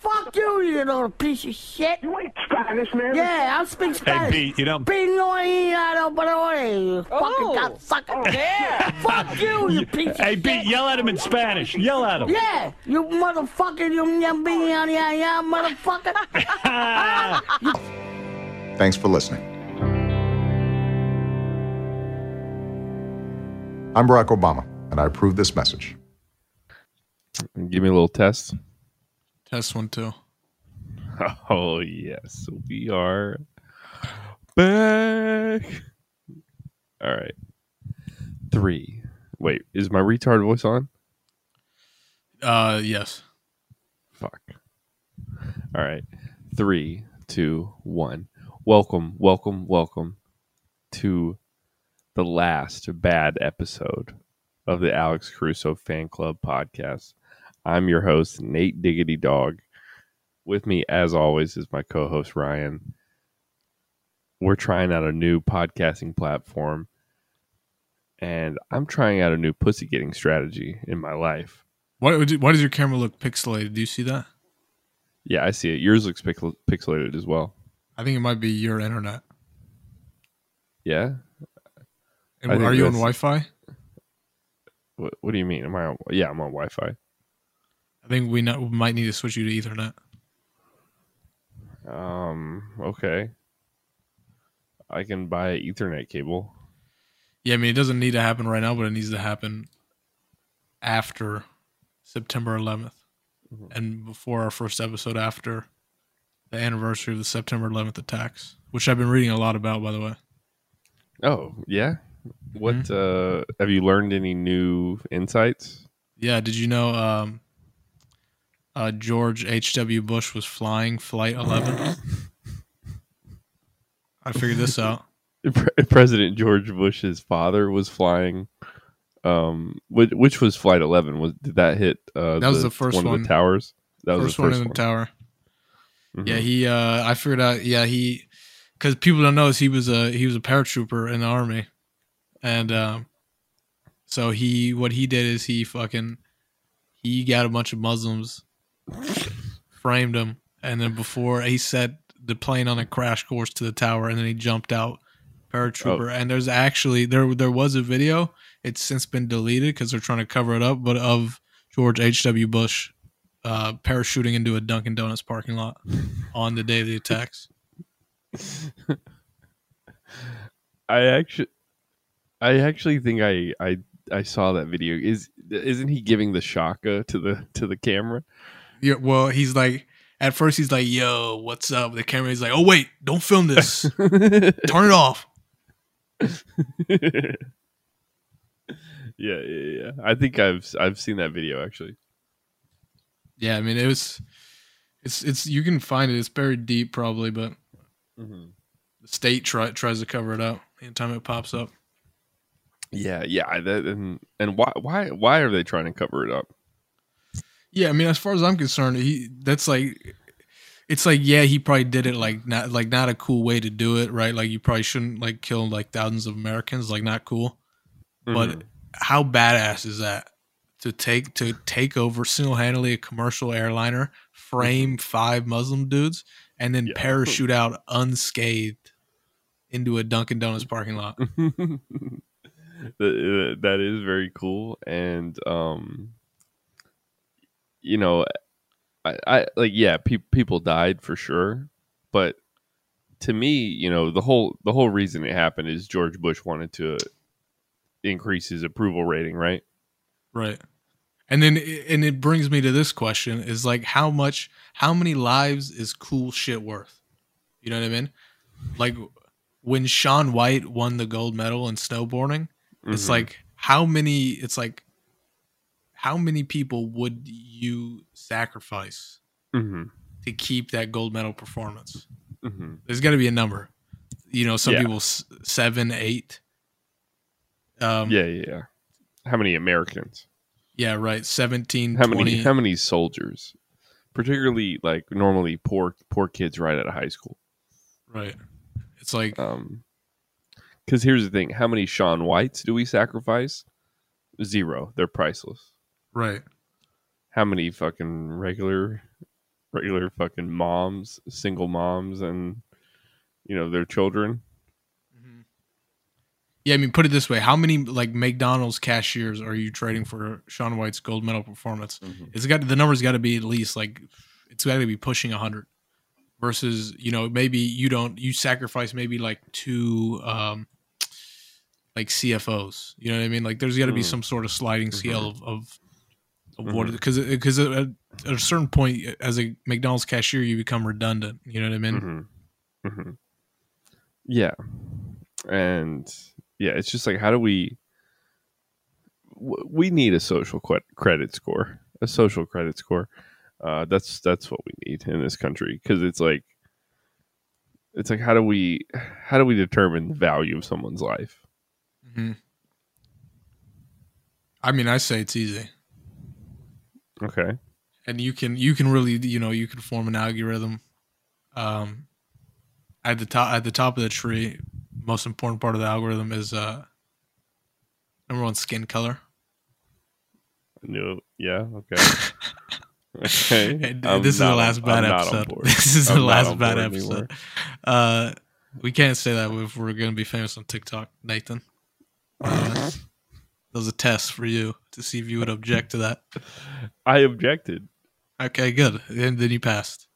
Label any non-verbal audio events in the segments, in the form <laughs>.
Fuck you, you little piece of shit. You ain't Spanish, man. Yeah, I speak Spanish. Hey, Spanish. Pete, you don't. Pinoy, you oh. fucking Oh. cocksucker. Yeah. <laughs> Fuck you, you piece of Hey, shit. Pete, yell at him in Spanish. Yell at him. Yeah, you motherfucker, you motherfucker. <laughs> Thanks for listening. I'm Barack Obama, and I approve this message. Give me a little test. Test one too. <laughs> Oh yes, we are back. All right, three. Wait, is my retard voice on? Uh, yes. Fuck. All right, three, two, one. Welcome, welcome, welcome to the last bad episode of the Alex Caruso Fan Club podcast. I'm your host, Nate Diggity Dog. With me, as always, is my co host, Ryan. We're trying out a new podcasting platform, and I'm trying out a new pussy getting strategy in my life. Why, why does your camera look pixelated? Do you see that? Yeah, I see it. Yours looks pixel- pixelated as well. I think it might be your internet. Yeah? And I are you on Wi-Fi? What, what do you mean? Am I on? Yeah, I'm on Wi Fi. I think we, not, we might need to switch you to Ethernet. Um, okay. I can buy an Ethernet cable. Yeah, I mean it doesn't need to happen right now, but it needs to happen after September 11th, and before our first episode after the anniversary of the September 11th attacks, which I've been reading a lot about, by the way. Oh, yeah? What, uh, have you learned any new insights? Yeah, did you know um, uh, George H.W. Bush was flying Flight 11? I figured this out. <laughs> President George Bush's father was flying. Um, which, which was Flight 11? Was Did that hit, uh, That was the first one. one. of the towers? That was first the one first in the one. tower. Mhm. Yeah, he. Uh, I figured out. Yeah, he. Because people don't know is he was a he was a paratrooper in the army, and um, so he what he did is he fucking he got a bunch of Muslims, framed him, and then before he set the plane on a crash course to the tower, and then he jumped out paratrooper. And there's actually there there was a video. It's since been deleted because they're trying to cover it up, but of George H. W. Bush uh, parachuting into a Dunkin' Donuts parking lot <laughs> on the day of the attacks. I actually, I actually think I, I, I saw that video. Is isn't he giving the shaka to the to the camera? Yeah, well, he's like, at first he's like, "Yo, what's up?" The camera is like, "Oh wait, don't film this. <laughs> Turn it off." yeah, yeah, yeah. I think I've I've seen that video actually. Yeah, I mean it was, it's it's you can find it. It's buried deep probably, but Mm-hmm. the state try, tries to cover it up anytime it pops up. Yeah, yeah. That, and and why why why are they trying to cover it up? Yeah, I mean, as far as I'm concerned, he that's like, it's like yeah, he probably did it like not like not a cool way to do it, right? Like you probably shouldn't like kill like thousands of Americans, like not cool. But Mhm. how badass is that to take to take over single handedly a commercial airliner, frame five Muslim dudes, and then Yeah. parachute out unscathed into a Dunkin' Donuts parking lot? <laughs> That is very cool and um you know i, I like yeah pe- people died for sure but to me you know the whole the whole reason it happened is george bush wanted to increase his approval rating right Right. And then and it brings me to this question is like how much how many lives is cool shit worth? You know what I mean? Like when Shaun White won the gold medal in snowboarding, it's Mhm. like how many it's like how many people would you sacrifice Mhm. to keep that gold medal performance? Mhm. There's got to be a number. You know, some Yeah. people s- 7, 8. Um yeah yeah yeah how many americans yeah, right. 17, how 20. many how many soldiers particularly like normally poor poor kids right out of high school right. It's like Um, because here's the thing: how many Shaun Whites do we sacrifice? Zero. They're priceless. Right. How many fucking regular regular fucking moms, single moms, and you know their children. Yeah, I mean, put it this way: How many like McDonald's cashiers are you trading for Shaun White's gold medal performance? It's got the numbers got to be at least like it's got to be pushing hundred. Versus, you know, maybe you don't you sacrifice maybe like two um like CFOs. You know what I mean? Like there's got to be Mm. some sort of sliding scale of of, of what because because at, at a certain point as a McDonald's cashier you become redundant. You know what I mean? hmm hmm Yeah, and yeah, it's just like how do we? w- We need a social cre- credit score, a social credit score. Uh, that's that's what we need in this country because it's like, it's like how do we how do we determine the value of someone's life? hmm I mean, I say it's easy. Okay, and you can you can really you know you can form an algorithm um at the top at the top of the tree. Most important part of the algorithm is uh number one skin color. No, yeah, okay, <laughs> okay. And this is the last bad I'm not on episode. <laughs> this is the last bad episode. anymore. uh we can't say that if we're gonna be famous on tiktok nathan. uh, <laughs> that was a test for you to see if you would object to that <laughs> I objected. okay good and then you passed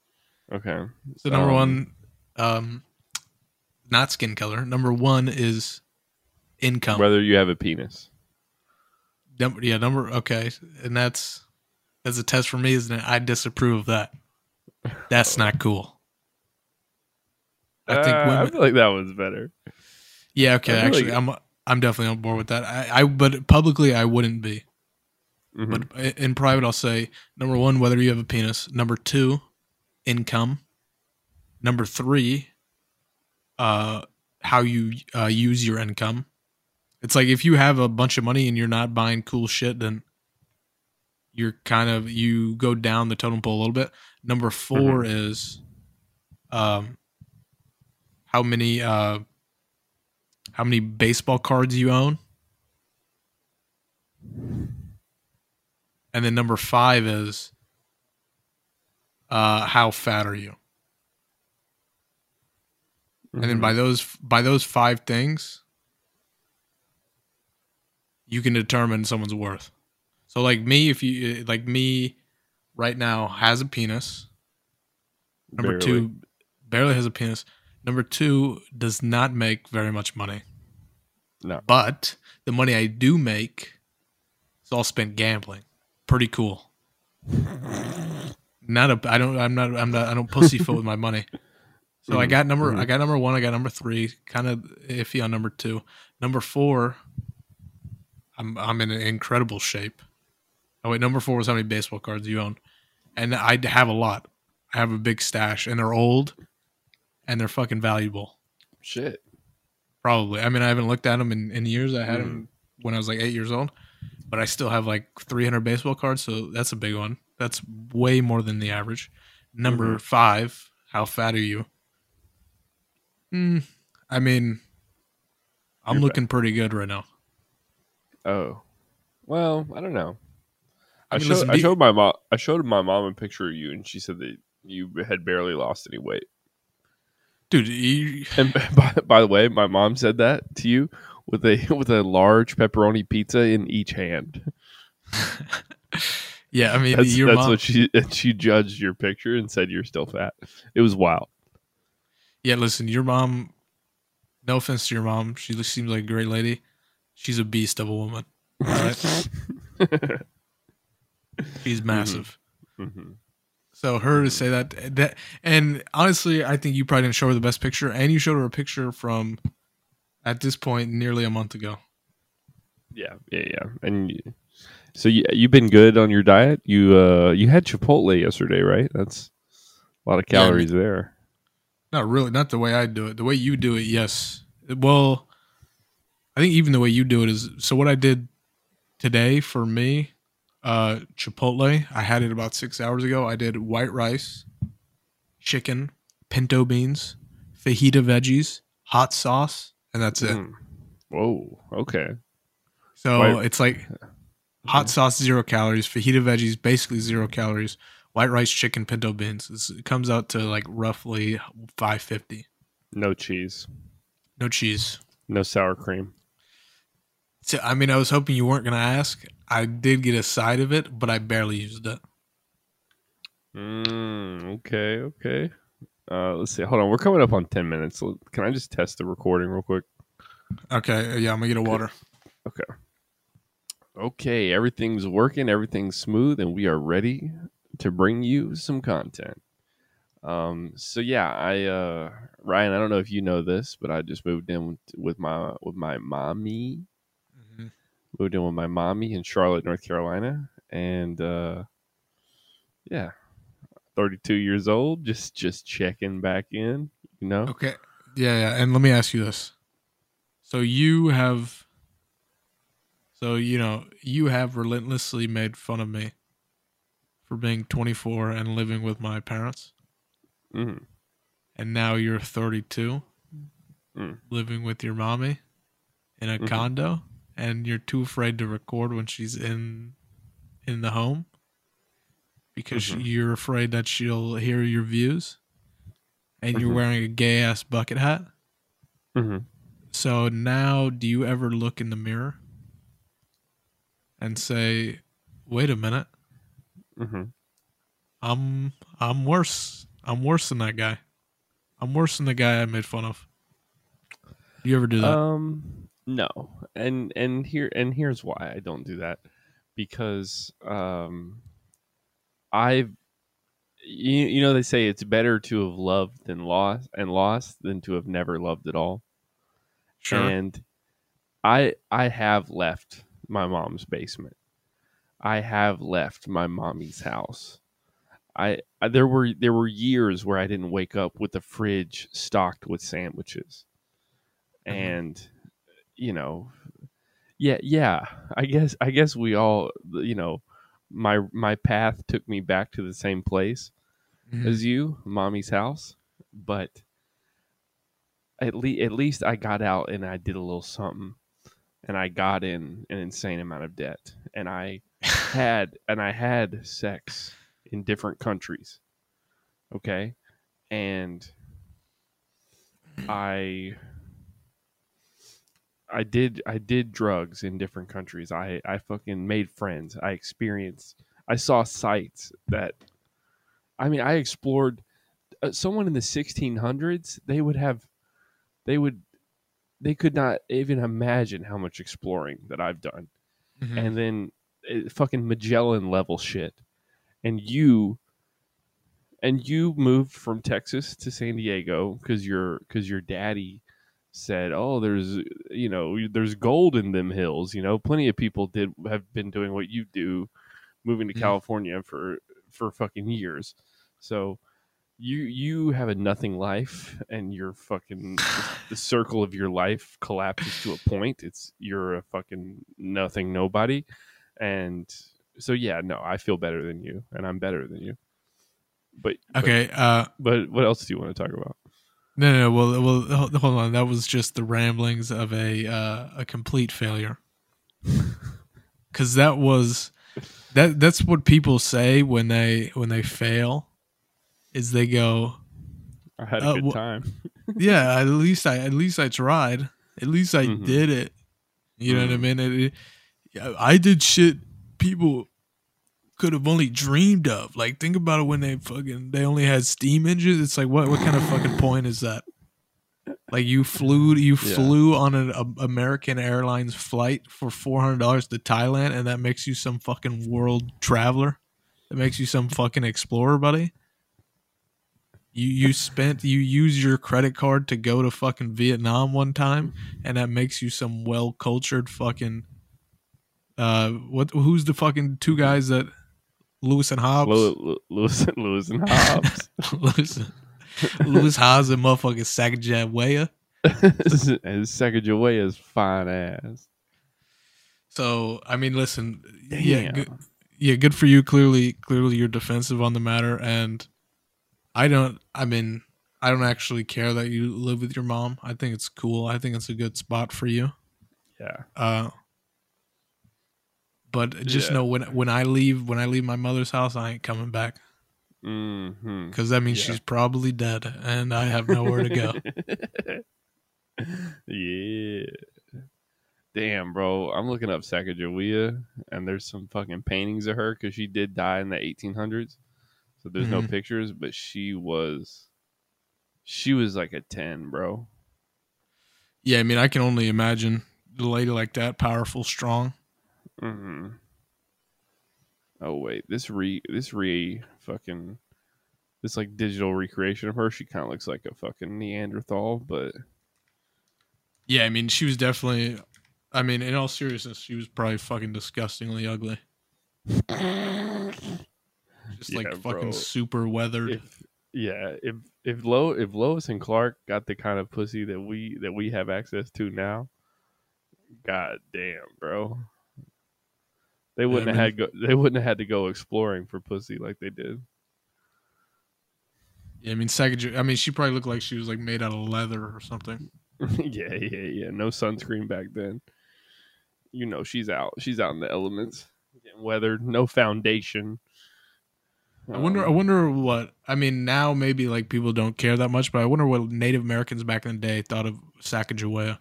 Okay, So number Um, one, um, not skin color. Number one is income. whether you have a penis. Number, yeah, number okay, and that's that's a test for me, isn't it? I disapprove of that. That's not cool. I think Uh, I women. feel like that was better. yeah, okay. Actually, like- I'm I'm definitely on board with that. I, I but publicly I wouldn't be. Mhm. But in private, I'll say number one, whether you have a penis. Number two, income. Number three, uh, how you uh, use your income. It's like if you have a bunch of money and you're not buying cool shit, then you're kind of you go down the totem pole a little bit. Number 4 is, um, how many uh, how many baseball cards you own. And then number five is uh, how fat are you? And then by those by those five things, you can determine someone's worth. So like me, if you like me right now has a penis. Number Barely. two barely has a penis. Number two does not make very much money. No. But the money I do make is all spent gambling. Pretty cool. not a I don't I'm not I'm not I don't pussyfoot with my money. So I got number I got number one, I got number three, kind of iffy on number two. Number four, I'm I'm in incredible shape. Oh wait, number four was how many baseball cards you own, and I have a lot. I have a big stash, and they're old, and they're fucking valuable. Shit. Probably. I mean, I haven't looked at them in, in years. I had them when I was like eight years old, but I still have like 300 baseball cards, so that's a big one. That's way more than the average. Number five, how fat are you? Mm, I mean, I'm You're looking pretty good right now. Oh. Well, I don't know. I, I mean, showed, listen, I showed my mom. I showed my mom a picture of you, and she said that you had barely lost any weight. Dude, you, And <laughs> by, by the way, my mom said that to you with a <laughs> with a large pepperoni pizza in each hand. <laughs> yeah, I mean, That's, your that's mom. what she and she judged your picture and said you're still fat. It was wild. Yeah, listen, your mom. No offense to your mom, she seems like a great lady. She's a beast of a woman. All right, she's massive. Mhm. So her to say that that and honestly, I think you probably didn't show her the best picture, and you showed her a picture from at this point nearly a month ago. Yeah, yeah, yeah. And so you you've been good on your diet. You uh you had Chipotle yesterday, right? That's a lot of Yeah, calories there. Not really, not the way I do it. The way you do it, yes. Well, I think even the way you do it is so. What I did today for me, uh, Chipotle. I had it about six hours ago. I did white rice, chicken, pinto beans, fajita veggies, hot sauce, and that's it. Mm. Whoa. Okay. So White- it's like hot sauce zero calories, fajita veggies basically zero calories, white rice, chicken, pinto beans. It's, it comes out to like roughly five fifty. No cheese. No cheese. No sour cream. So, I mean, I was hoping you weren't gonna ask. I did get a side of it, but I barely used it. Mm, okay, okay. Uh, let's see. Hold on. We're coming up on 10 minutes. Can I just test the recording real quick? Okay, yeah, I'm gonna get a water. Okay. Okay, everything's working, everything's smooth, and we are ready to bring you some content. Um, so yeah, I uh Ryan, I don't know if you know this, but I just moved in with, with my with my mommy. Moved in with my mommy in Charlotte, North Carolina, and uh yeah, 32 years old, just just checking back in, you know. Okay, yeah, yeah, and let me ask you this: so you have, so you know, you have relentlessly made fun of me for being 24 and living with my parents, Mhm. and now you're 32, Mm. living with your mommy in a Mhm. condo, and you're too afraid to record when she's in in the home because Mhm. you're afraid that she'll hear your views, and you're Mhm. wearing a gay ass bucket hat. Mhm. So now, do you ever look in the mirror and say, "Wait a minute, Mhm. I'm I'm worse. I'm worse than that guy. I'm worse than the guy I made fun of." Do you ever do that? Um, no, and and here and here's why I don't do that because um, I've you, you know they say it's better to have loved than lost and lost than to have never loved at all. sure. And I I have left my mom's basement. I have left my mommy's house. I, I there were there were years where I didn't wake up with the fridge stocked with sandwiches. Mhm. And you know, yeah, yeah. I guess I guess we all you know, my my path took me back to the same place Mhm. as you, mommy's house, but at least at least I got out and I did a little something, and I got in an insane amount of debt, and I <laughs> had and I had sex in different countries, okay, and I. I did I did drugs in different countries. I I fucking made friends. I experienced I saw sights that I mean, I explored uh, someone in the 1600s, they would have they would they could not even imagine how much exploring that I've done. Mhm. And then uh, fucking Magellan level shit. And you and you moved from Texas to San Diego cuz your cuz your daddy said, "Oh, there's you know, there's gold in them hills." You know, plenty of people did have been doing what you do, moving to Mhm. California for for fucking years. So you you have a nothing life, and your fucking <sighs> the circle of your life collapses to a point. It's you're a fucking nothing nobody, and so yeah, no, I feel better than you, and I'm better than you. But but- okay. Uh, but what else do you want to talk about? No, no, no. Well, well, hold- on. That was just the ramblings of a uh, a complete failure. <laughs> Because that was that. That's what people say when they when they fail, is they go, I had a Uh, good time. <laughs> yeah. At least I at least I tried. At least I Mhm. did it. You know what I Mhm. mean? It, it- I did shit people could have only dreamed of. Like think about it when they fucking they only had steam engines. It's like what what kind of fucking point is that? Like you flew you Yeah. flew on an a, American Airlines flight for four hundred dollars to Thailand, and that makes you some fucking world traveler. That makes you some fucking explorer, buddy. You you spent you use your credit card to go to fucking Vietnam one time, and that makes you some well cultured fucking. Uh, what? Who's the fucking two guys that Lewis and Hobbs? Lew- Lewis, Lewis and Hobbs. Lewis, Lewis <laughs> <laughs> Hobbs and motherfucking Sacagawea. <laughs> and Sacagawea's fine ass. So I mean, listen, yeah, good, yeah, good for you. Clearly, clearly, you're defensive on the matter, and I don't. I mean, I don't actually care that you live with your mom. I think it's cool. I think it's a good spot for you. Yeah. Uh, but just Yeah. know when when I leave when I leave my mother's house, I ain't coming back. Mm-hmm. because that means Yeah. she's probably dead, and I have nowhere to go. <laughs> yeah. Damn, bro. I'm looking up Sacagawea, and there's some fucking paintings of her because she did die in the 1800s. So there's no Mhm. pictures, but she was, she was like a 10, bro. yeah, I mean, I can only imagine a lady like that, powerful, strong. Hmm Oh wait, this re this re fucking this like digital recreation of her. She kind of looks like a fucking Neanderthal, but Yeah, I mean, she was definitely. I mean, in all seriousness, she was probably fucking disgustingly ugly. Just like Yeah, fucking bro. super weathered. if yeah, if if Lo if Lewis and Clark got the kind of pussy that we that we have access to now, god damn, bro. They wouldn't have had go, they wouldn't have had to go exploring for pussy like they did. yeah, I mean, Sacagawea. I mean, she probably looked like she was like made out of leather or something. <laughs> yeah, yeah, yeah. No sunscreen back then. You know she's out. She's out in the elements, getting weathered. No foundation. I wonder. I Um, wonder what. I mean, now maybe like people don't care that much, but I wonder what Native Americans back in the day thought of Sacagawea.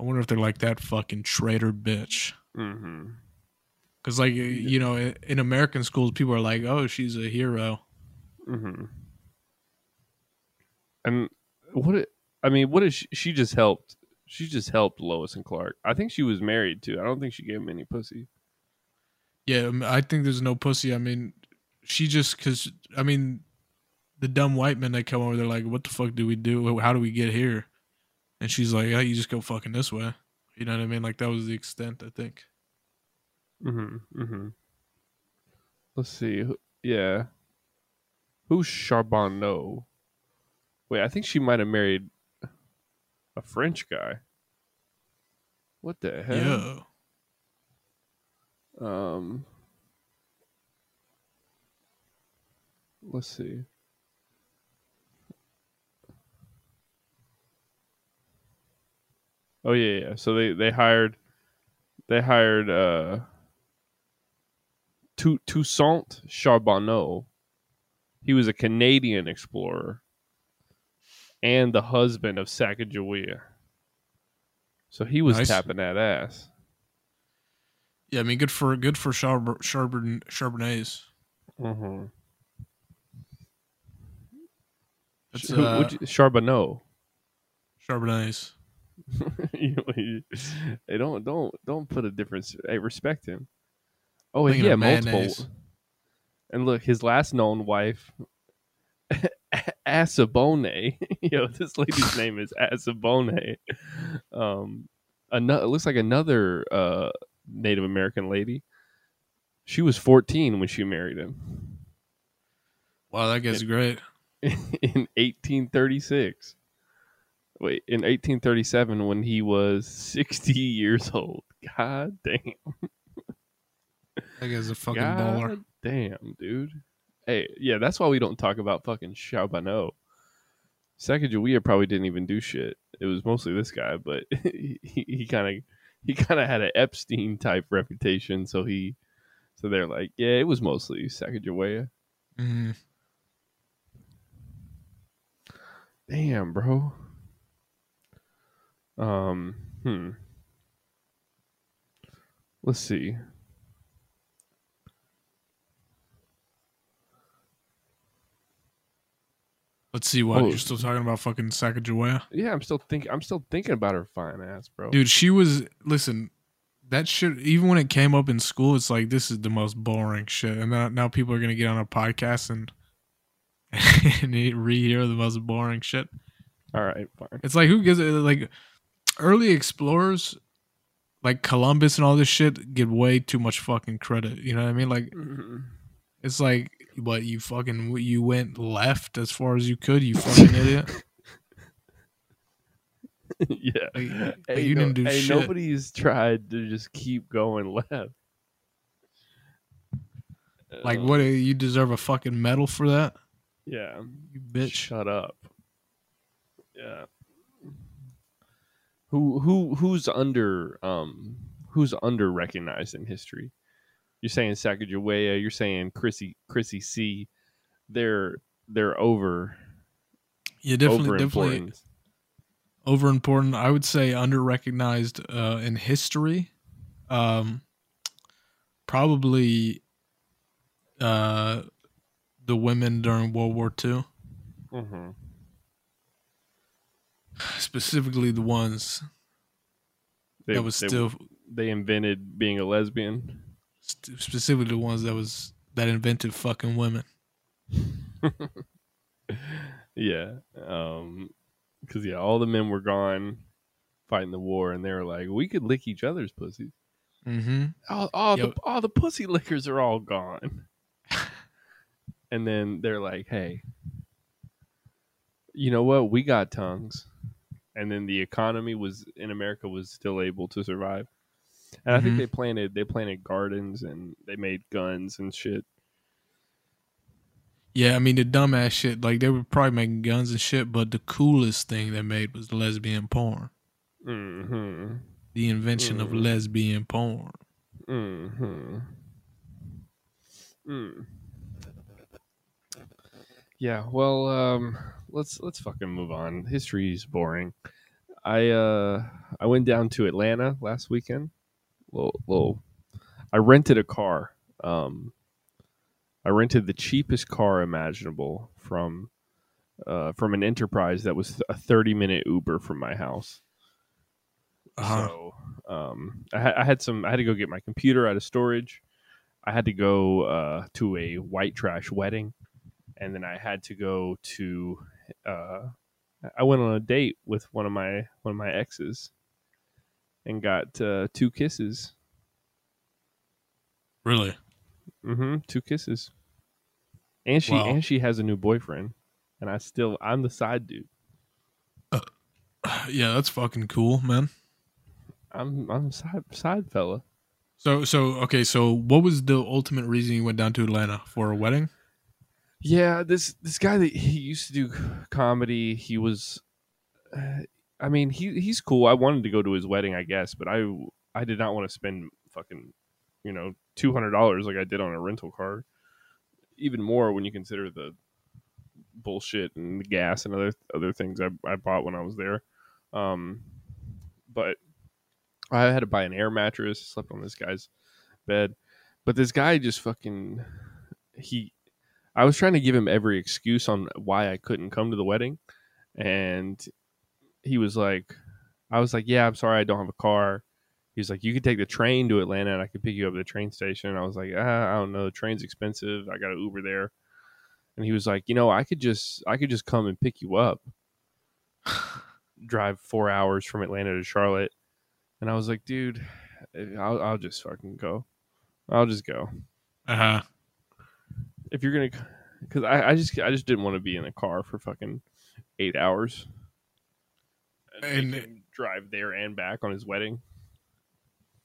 I wonder if they're like that fucking traitor bitch. mhm. Because like you know, in, American schools, people are like, "Oh, she's a hero." hmm And what? It, I mean, what is she, she just helped? She just helped Lewis and Clark. I think she was married too. I don't think she gave him any pussy. Yeah, I think there's no pussy. I mean, she just because I mean, the dumb white men that come over, they're like, "What the fuck do we do? How do we get here?" And she's like, "Yeah, you just go fucking this way." You know what I mean? Like that was the extent. I think. Mm-hmm. Mm-hmm. Let's see. Yeah. Who's Charbonneau? Wait, I think she might have married a French guy. What the hell? Yeah. Um. Let's see. Oh yeah, yeah. So they they hired they hired uh Tou- Toussaint Charbonneau. He was a Canadian explorer and the husband of Sacagawea. So he was Nice. tapping that ass. Yeah, I mean, good for good for Charbon Charbon Charbonnets. Mm-hmm. That's Who- uh, you- Charbonneau. Charbonnets. <laughs> You you- hey, don't don't don't put a difference. Hey, respect him. Oh, Thinking yeah, multiple. And look, his last known wife, <laughs> Asabone. <laughs> Yo, this lady's <laughs> name is Asabone. Um, another looks like another uh Native American lady. She was 14 when she married him Wow, that guy's great. in 1836. Wait, in 1837 when he was 60 years old. God damn. That guy's a fucking God baller. damn, dude. Hey, yeah, that's why we don't talk about fucking Charbonneau. Sacagawea probably didn't even do shit. It was mostly this guy, but <laughs> he kind of he kind of had an Epstein type reputation, so he so they're like, yeah, it was mostly Sacagawea. Mhm. Damn, bro. Um, hmm. Let's see. Let's see what Oh. you're still talking about. Fucking Sacagawea, Yeah, I'm still thinking. I'm still thinking about her fine ass, bro. dude. She was listen. That shit. Even when it came up in school, it's like this is the most boring shit. And now, now people are gonna get on a podcast and <laughs> and rehear the most boring shit. All right, fine. It's like who gives it like early explorers like Columbus and all this shit get way too much fucking credit. You know what I mean? Like mm-hmm. it's like what you fucking you went left as far as you could, you fucking <laughs> idiot. <laughs> yeah. Like, Hey, you no- didn't do hey, shit. nobody's tried to just keep going left. Like Uh, what you deserve a fucking medal for that? Yeah. You bitch. Shut up. Yeah. Who who who's under um who's under recognized in history? You're saying Sacagawea, you're saying Chrissy Chrissy C, they're they're over Yeah, definitely, over definitely important. over important. I would say under recognized uh, in history. Um, probably uh, the women during World War II, hmm specifically the ones They, that was they, still they invented being a lesbian. Specifically the ones that was that invented fucking women. <laughs> Yeah. Um cuz yeah, all the men were gone fighting the war and they were like, "We could lick each other's pussies." Mm-hmm. All, all Yo- the all the pussy lickers are all gone. <laughs> and then they're like, "Hey, you know what? We got tongues." And then the economy was in America was still able to survive. And I think Mhm. they planted they planted gardens and they made guns and shit. Yeah, I mean the dumbass shit. Like they were probably making guns and shit, but the coolest thing they made was lesbian porn. Mhm. The invention of Mm. lesbian porn. Hmm. Mm. Yeah. Well, um, let's let's fucking move on. History's boring. I uh I went down to Atlanta last weekend. Little, little I rented a car. Um, I rented the cheapest car imaginable from uh from an enterprise that was a thirty minute Uber from my house. Uh-huh. So um, I, I had some. I had to go get my computer out of storage. I had to go uh, to a white trash wedding, and then I had to go to. Uh, I went on a date with one of my one of my exes, and got uh, two kisses. Really? Mm-hmm. Two kisses. And she Wow. and she has a new boyfriend, and I still I'm the side dude. <sighs> Yeah, that's fucking cool, man. I'm I'm side side fella. So so okay, so what was the ultimate reason you went down to Atlanta for a wedding? Yeah, this this guy that he used to do comedy, he was uh, I mean, he he's cool. I wanted to go to his wedding, I guess, but I I did not want to spend fucking, you know, $200 like I did on a rental car. Even more when you consider the bullshit and the gas and other other things I I bought when I was there. Um but I had to buy an air mattress, slept on this guy's bed. But this guy just fucking he I was trying to give him every excuse on why I couldn't come to the wedding, and he was like, "I was like, yeah, I'm sorry, I don't have a car." He was like, "You could take the train to Atlanta, and I could pick you up at the train station." And I was like, ah, "I don't know, the train's expensive. I got an Uber there." And he was like, "You know, I could just, I could just come and pick you up, <sighs> drive four hours from Atlanta to Charlotte." And I was like, "Dude, I'll, I'll just fucking go. I'll just go." Uh huh. if you're gonna because I, I just i just didn't want to be in a car for fucking eight hours And- him drive there and back on his wedding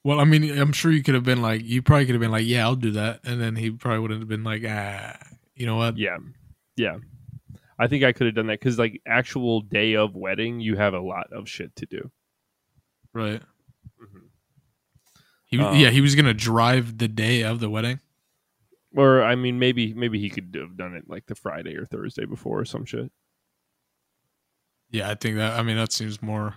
Well, I mean, I'm sure you could have been like, you probably could have been like, yeah, I'll do that, and then he probably wouldn't have been like, ah, you know what? yeah yeah i think i could have done that because like actual day of wedding you have a lot of shit to do Right. Mhm. He, Um, yeah, he was gonna drive the day of the wedding. or i mean maybe maybe he could have done it like the friday or thursday before or some shit Yeah, I think that. I mean, that seems more.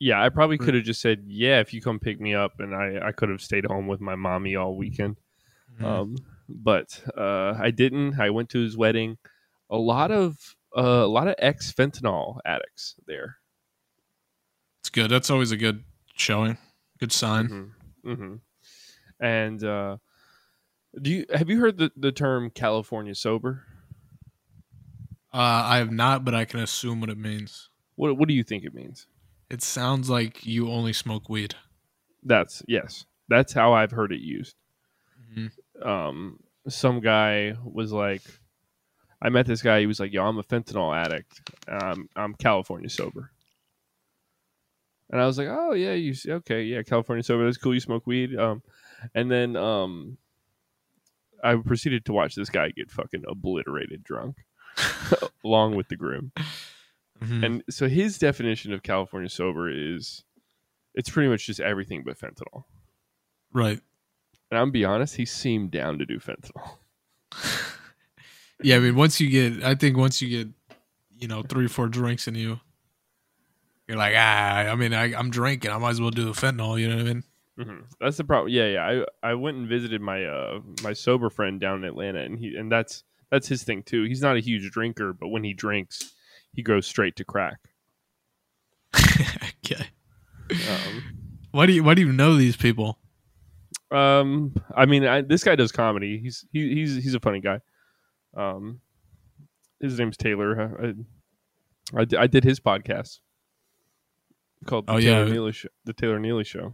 yeah i probably could have just said yeah if you come pick me up and i i could have stayed home with my mommy all weekend Mhm. um, but uh, I didn't. I went to his wedding. A lot of uh, a lot of ex fentanyl addicts there. it's good. That's always a good showing. Good sign. hmm hmm And uh, do you have you heard the, the term California sober? Uh, I have not, but I can assume what it means. What what do you think it means? It sounds like you only smoke weed. That's yes. That's how I've heard it used. Mhm. Um, some guy was like, I met this guy. He was like, "Yo, I'm a fentanyl addict. Um, I'm California sober." And I was like, "Oh yeah, you see, okay, yeah, California sober. That's cool. You smoke weed." Um, and then um, I proceeded to watch this guy get fucking obliterated drunk, <laughs> along with the groom. Mhm. And so his definition of California sober is, it's pretty much just everything but fentanyl. right. And I'm be honest, he seemed down to do fentanyl. <laughs> Yeah, I mean, once you get, I think once you get, you know, three or four drinks in you, you're like, ah, I mean, I, I'm drinking. I might as well do the fentanyl. You know what I mean? hmm That's the problem. Yeah, yeah. I I went and visited my uh my sober friend down in Atlanta, and he and that's that's his thing too. He's not a huge drinker, but when he drinks, he goes straight to crack. <laughs> okay. Um, Why do you Why do you know these people? um, I mean, I, this guy does comedy. He's he, he's he's a funny guy. Um, his name's Taylor. I, I, I did his podcast called the Oh, Taylor yeah. Neely Show, the Taylor Neely Show.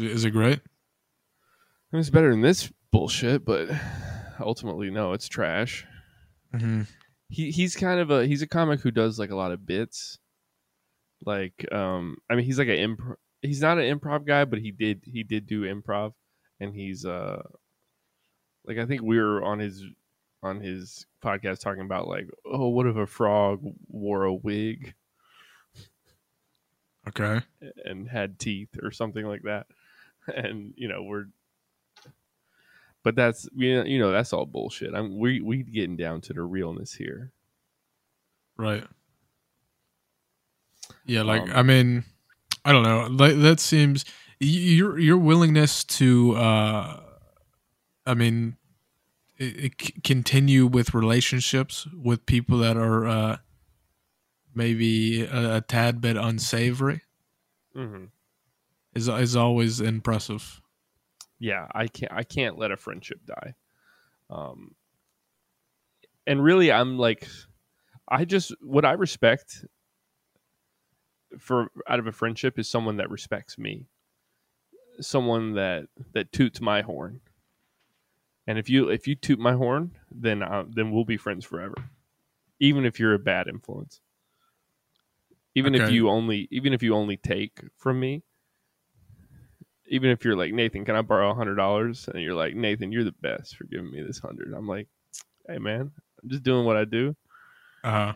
Is it great? It's better than this bullshit, but ultimately, no, it's trash. Mm-hmm. he he's kind of a he's a comic who does like a lot of bits like um i mean he's like an improv. he's not an improv guy but he did he did do improv and he's uh like i think we were on his on his podcast talking about like oh what if a frog wore a wig Okay. and had teeth or something like that <laughs> and you know we're but that's you know, you know that's all bullshit i'm we we getting down to the realness here Right. Yeah, like Um, I mean, I don't know. Like that seems your your willingness to, uh I mean, i i- c- continue with relationships with people that are uh maybe a, a tad bit unsavory mm-hmm. is is always impressive. Yeah i can't i can't let a friendship die. Um and really i'm like i just what i respect for out of a friendship is someone that respects me someone that that toots my horn. And if you if you toot my horn then uh, then we'll be friends forever even if you're a bad influence. Even if you only even if you only take from me even if you're like Nathan, can I borrow a hundred dollars? And you're like Nathan, you're the best for giving me this hundred. I'm like, hey man, I'm just doing what I do. Uh huh.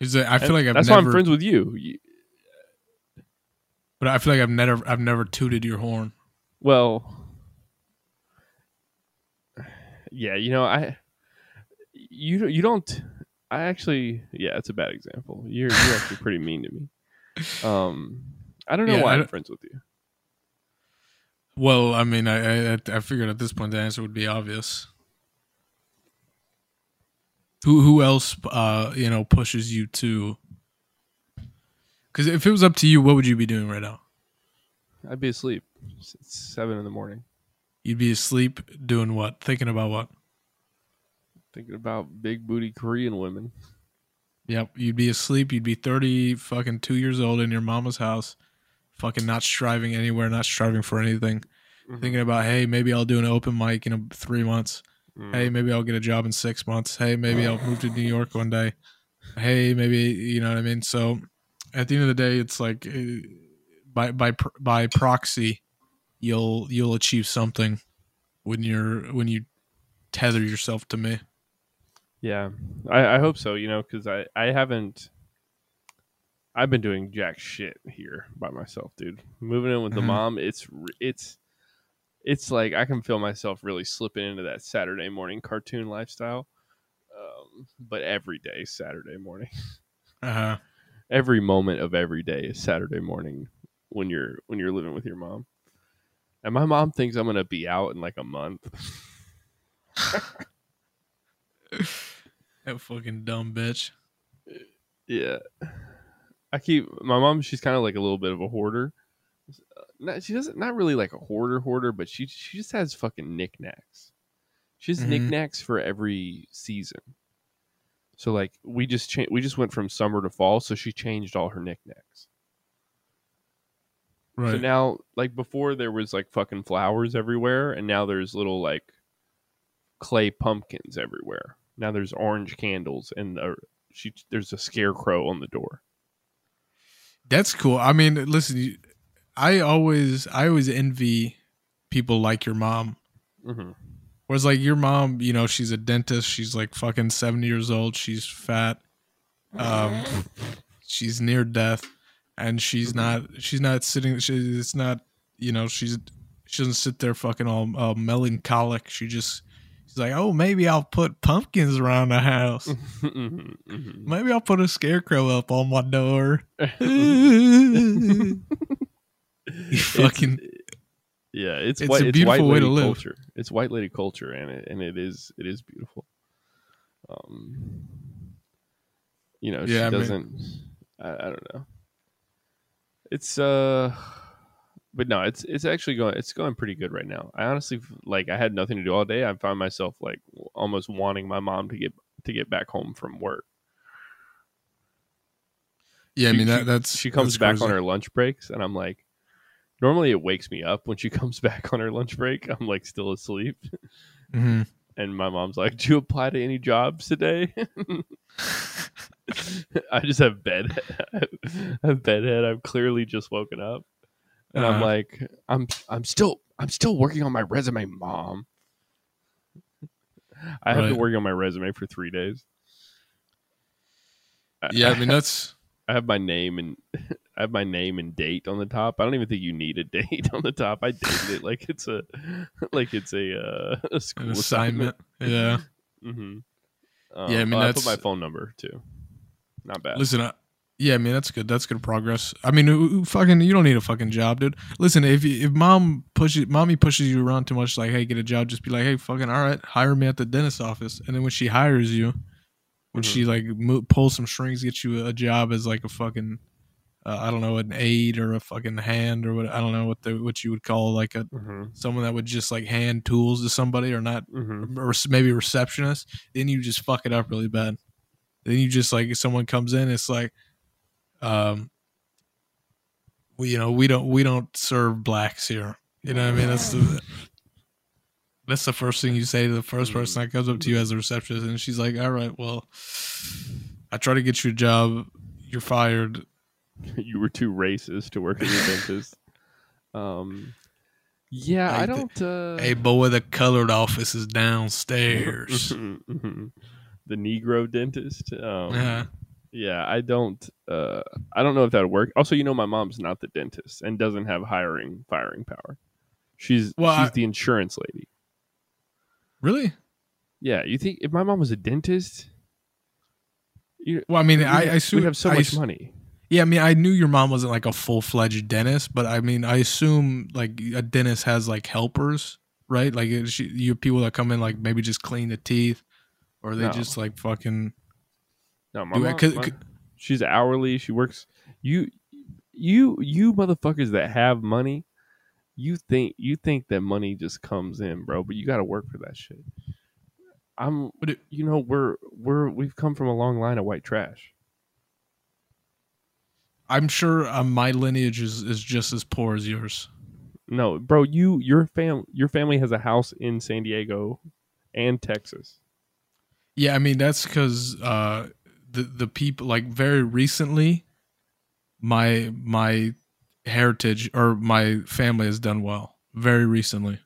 Is it? I feel And like I've that's never, why I'm friends with you. You- but I feel like I've never I've never tooted your horn. Well, yeah, you know I, you you don't. I actually, yeah, it's a bad example. You're you're actually pretty mean to me. <laughs> Um, I don't know Yeah, why I'm friends with you. Well, I mean, I, I I figured at this point the answer would be obvious. Who who else uh you know pushes you to? Because if it was up to you, what would you be doing right now? I'd be asleep. It's it's seven in the morning, You'd be asleep doing what? Thinking about what? thinking about big booty Korean women. Yep, you'd be asleep. You'd be thirty fucking two years old in your mama's house, fucking not striving anywhere, not striving for anything. Mhm. Thinking about, hey, maybe I'll do an open mic in a, three months. Mm. Hey, maybe I'll get a job in six months. Hey, maybe I'll move to New York one day. Hey, maybe you know what I mean. So, at the end of the day, it's like uh, by by by proxy, you'll you'll achieve something when you're when you tether yourself to me. Yeah, I, I hope so. You know, because I I haven't. I've been doing jack shit here by myself, dude. Moving in with the Mhm. mom, it's it's it's like I can feel myself really slipping into that Saturday morning cartoon lifestyle. Um, but every day, is Saturday morning, <laughs> Uh huh. every moment of every day is Saturday morning when you're when you're living with your mom. And my mom thinks I'm gonna be out in like a month. <laughs> <laughs> That fucking dumb bitch. Yeah. I keep my mom. She's kind of like a little bit of a hoarder. Not, she doesn't not really like a hoarder hoarder, but she she just has fucking knickknacks. She has Mhm. knickknacks for every season. So like we just cha- we just went from summer to fall, so she changed all her knickknacks. Right. So now, like before, there was like fucking flowers everywhere, and now there's little like clay pumpkins everywhere. Now there's orange candles, and uh, she there's a scarecrow on the door. That's cool. I mean, listen, I always I always envy people like your mom. hmm Whereas like your mom, you know, she's a dentist. She's like fucking seventy years old. She's fat. Um, <laughs> she's near death, and she's not. She's not sitting. She, it's not. You know, she's she doesn't sit there fucking all, all melancholic. She just She's like, oh, maybe I'll put pumpkins around the house. <laughs> Mhm, mhm. Maybe I'll put a scarecrow up on my door. <laughs> <laughs> you fucking yeah, it's It's white, a it's white beautiful way to live. culture. It's white lady culture, and it and it is it is beautiful. Um, you know, Yeah, she doesn't. I, I don't know. It's uh, but no, it's it's actually going. It's going pretty good right now. I honestly like. I had nothing to do all day. I found myself like almost wanting my mom to get to get back home from work. yeah. I mean that that's she comes that's back crazy. on her lunch breaks and i'm like normally it wakes me up when she <laughs> comes back on her lunch break i'm like still asleep Mhm. and my mom's like do you apply to any jobs today <laughs> <laughs> i just have bed I have bedhead i've clearly just woken up and i'm Uh-huh. like i'm i'm still i'm still working on my resume mom <laughs> i have been Right. working on my resume for three days Yeah, I <laughs> mean that's I have my name and <laughs> I have my name and date on the top. I don't even think you need a date on the top. I dated it like it's a like it's a uh, a school an assignment. Yeah. mm-hmm. Yeah, I mean, I put that's- my phone number too. Not bad. Listen, I, yeah, I mean that's good. That's good progress. I mean, who- who fucking, you don't need a fucking job, dude. Listen, if if mom pushes, mommy pushes you around too much, like, hey, get a job, just be like, hey, fucking, all right, hire me at the dentist office, and then when she hires you, when she like mo- pulls some strings, get you a job as like a fucking, uh, I don't know, an aide or a fucking hand or what, I don't know what the what you would call like a hmm someone that would just like hand tools to somebody or not hmm or maybe a receptionist, then you just fuck it up really bad. Then you just like if someone comes in, it's like, um, we you know we don't we don't serve blacks here. You know what I mean? That's the that's the first thing you say to the first person that comes up to you as a receptionist, and she's like, "All right, well, I try to get you a job. You're fired." <laughs> you were too racist to work as a dentist. <laughs> Um, yeah, Hey, I don't. Uh, Hey, boy, the colored office is downstairs. <laughs> The Negro dentist. Um, yeah. Yeah, I don't. Uh, I don't know if that would work. Also, you know, my mom's not the dentist and doesn't have hiring firing power. She's Well, she's I- the insurance lady. Really? Yeah, you think if my mom was a dentist, you, Well, I mean, I, have- I assume we'd have so I much money. Yeah, I mean, I knew your mom wasn't like a full fledged dentist, but I mean, I assume like a dentist has like helpers, right? Like she, you have people that come in like maybe just clean the teeth, or they No. just like fucking. No, my I- mom, 'cause- my- she's hourly. She works. You, you, you motherfuckers that have money, you think you think that money just comes in, bro. But you got to work for that shit. I'm, But it- you know, we're we're we've come from a long line of white trash. I'm sure uh, my lineage is, is just as poor as yours. No, bro, you your fam your family has a house in San Diego and Texas. Yeah, I mean that's because uh, the the people like very recently, my my heritage or my family has done well. Very recently,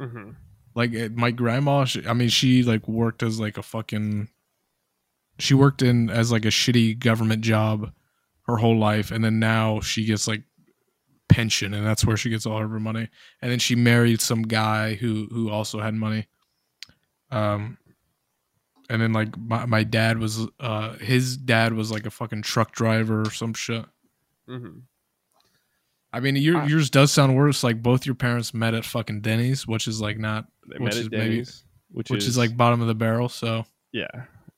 Mm-hmm. like uh, my grandma she, i mean she like worked as like a fucking she worked in as like a shitty government job her whole life and then now she gets like pension and that's where she gets all of her money and then she married some guy who who also had money um and then like my, my dad was uh his dad was like a fucking truck driver or some shit Mm-hmm. i mean your, I- yours does sound worse like both your parents met at fucking denny's which is like not They Which met is at maybe- Denny's, which, which is, like bottom of the barrel so yeah,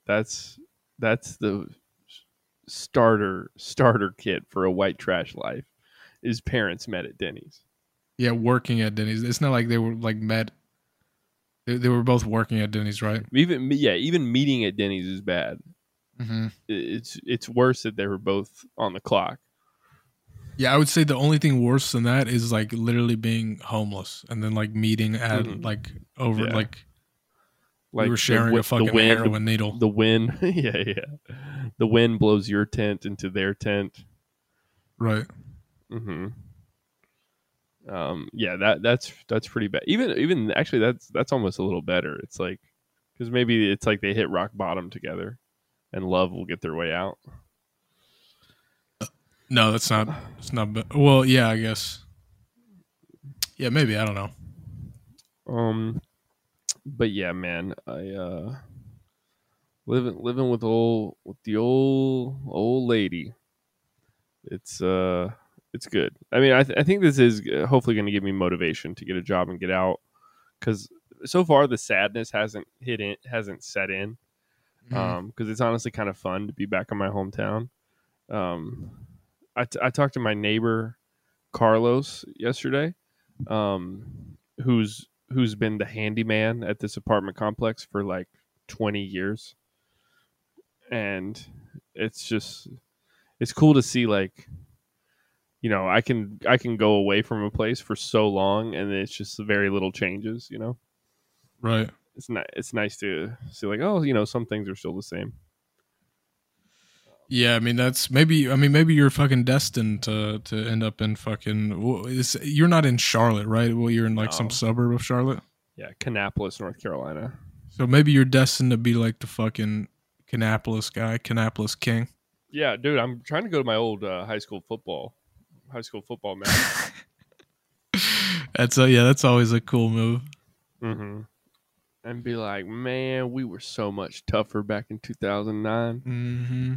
that's that's the starter starter kit for a white trash life. Is parents met at Denny's. Yeah, working at Denny's. It's not like they were like met. They, they were both working at Denny's, right? Even yeah, even meeting at Denny's is bad. Mm-hmm. It's it's worse that they were both on the clock. Yeah, I would say the only thing worse than that is like literally being homeless and then like meeting at Mhm. like over Yeah. like, Like we were sharing wi- a fucking the wind, heroin needle. The wind, <laughs> yeah, yeah. The wind blows your tent into their tent. right. hmm Um, yeah, that that's that's pretty bad. Even even actually, that's that's almost a little better. It's like because maybe it's like they hit rock bottom together, and love will get their way out. No, that's not. It's not. Be- well, yeah, I guess. Yeah, maybe I don't know. Um, but yeah, man, I uh living living with old with the old old lady. It's uh it's good. I mean, I th- I think this is uh, hopefully going to give me motivation to get a job and get out cuz so far the sadness hasn't hit in hasn't set in. Mm-hmm. Um because it's honestly kind of fun to be back in my hometown. Um I, t- I talked to my neighbor Carlos yesterday. Um who's who's been the handyman at this apartment complex for like 20 years and it's just it's cool to see like you know i can i can go away from a place for so long and it's just very little changes you know right. it's not it's nice to see like oh you know some things are still the same Yeah, I mean that's maybe. I mean maybe you're fucking destined to to end up in fucking. you're not in Charlotte, right? Well, you're in like some suburb of Charlotte. yeah kannapolis north carolina So maybe you're destined to be like the fucking Kannapolis guy, Kannapolis king. yeah dude i'm trying to go to my old uh, high school football high school football match <laughs> That's a, yeah, that's always a cool move. mm-hmm. and be like man we were so much tougher back in 2009 hmm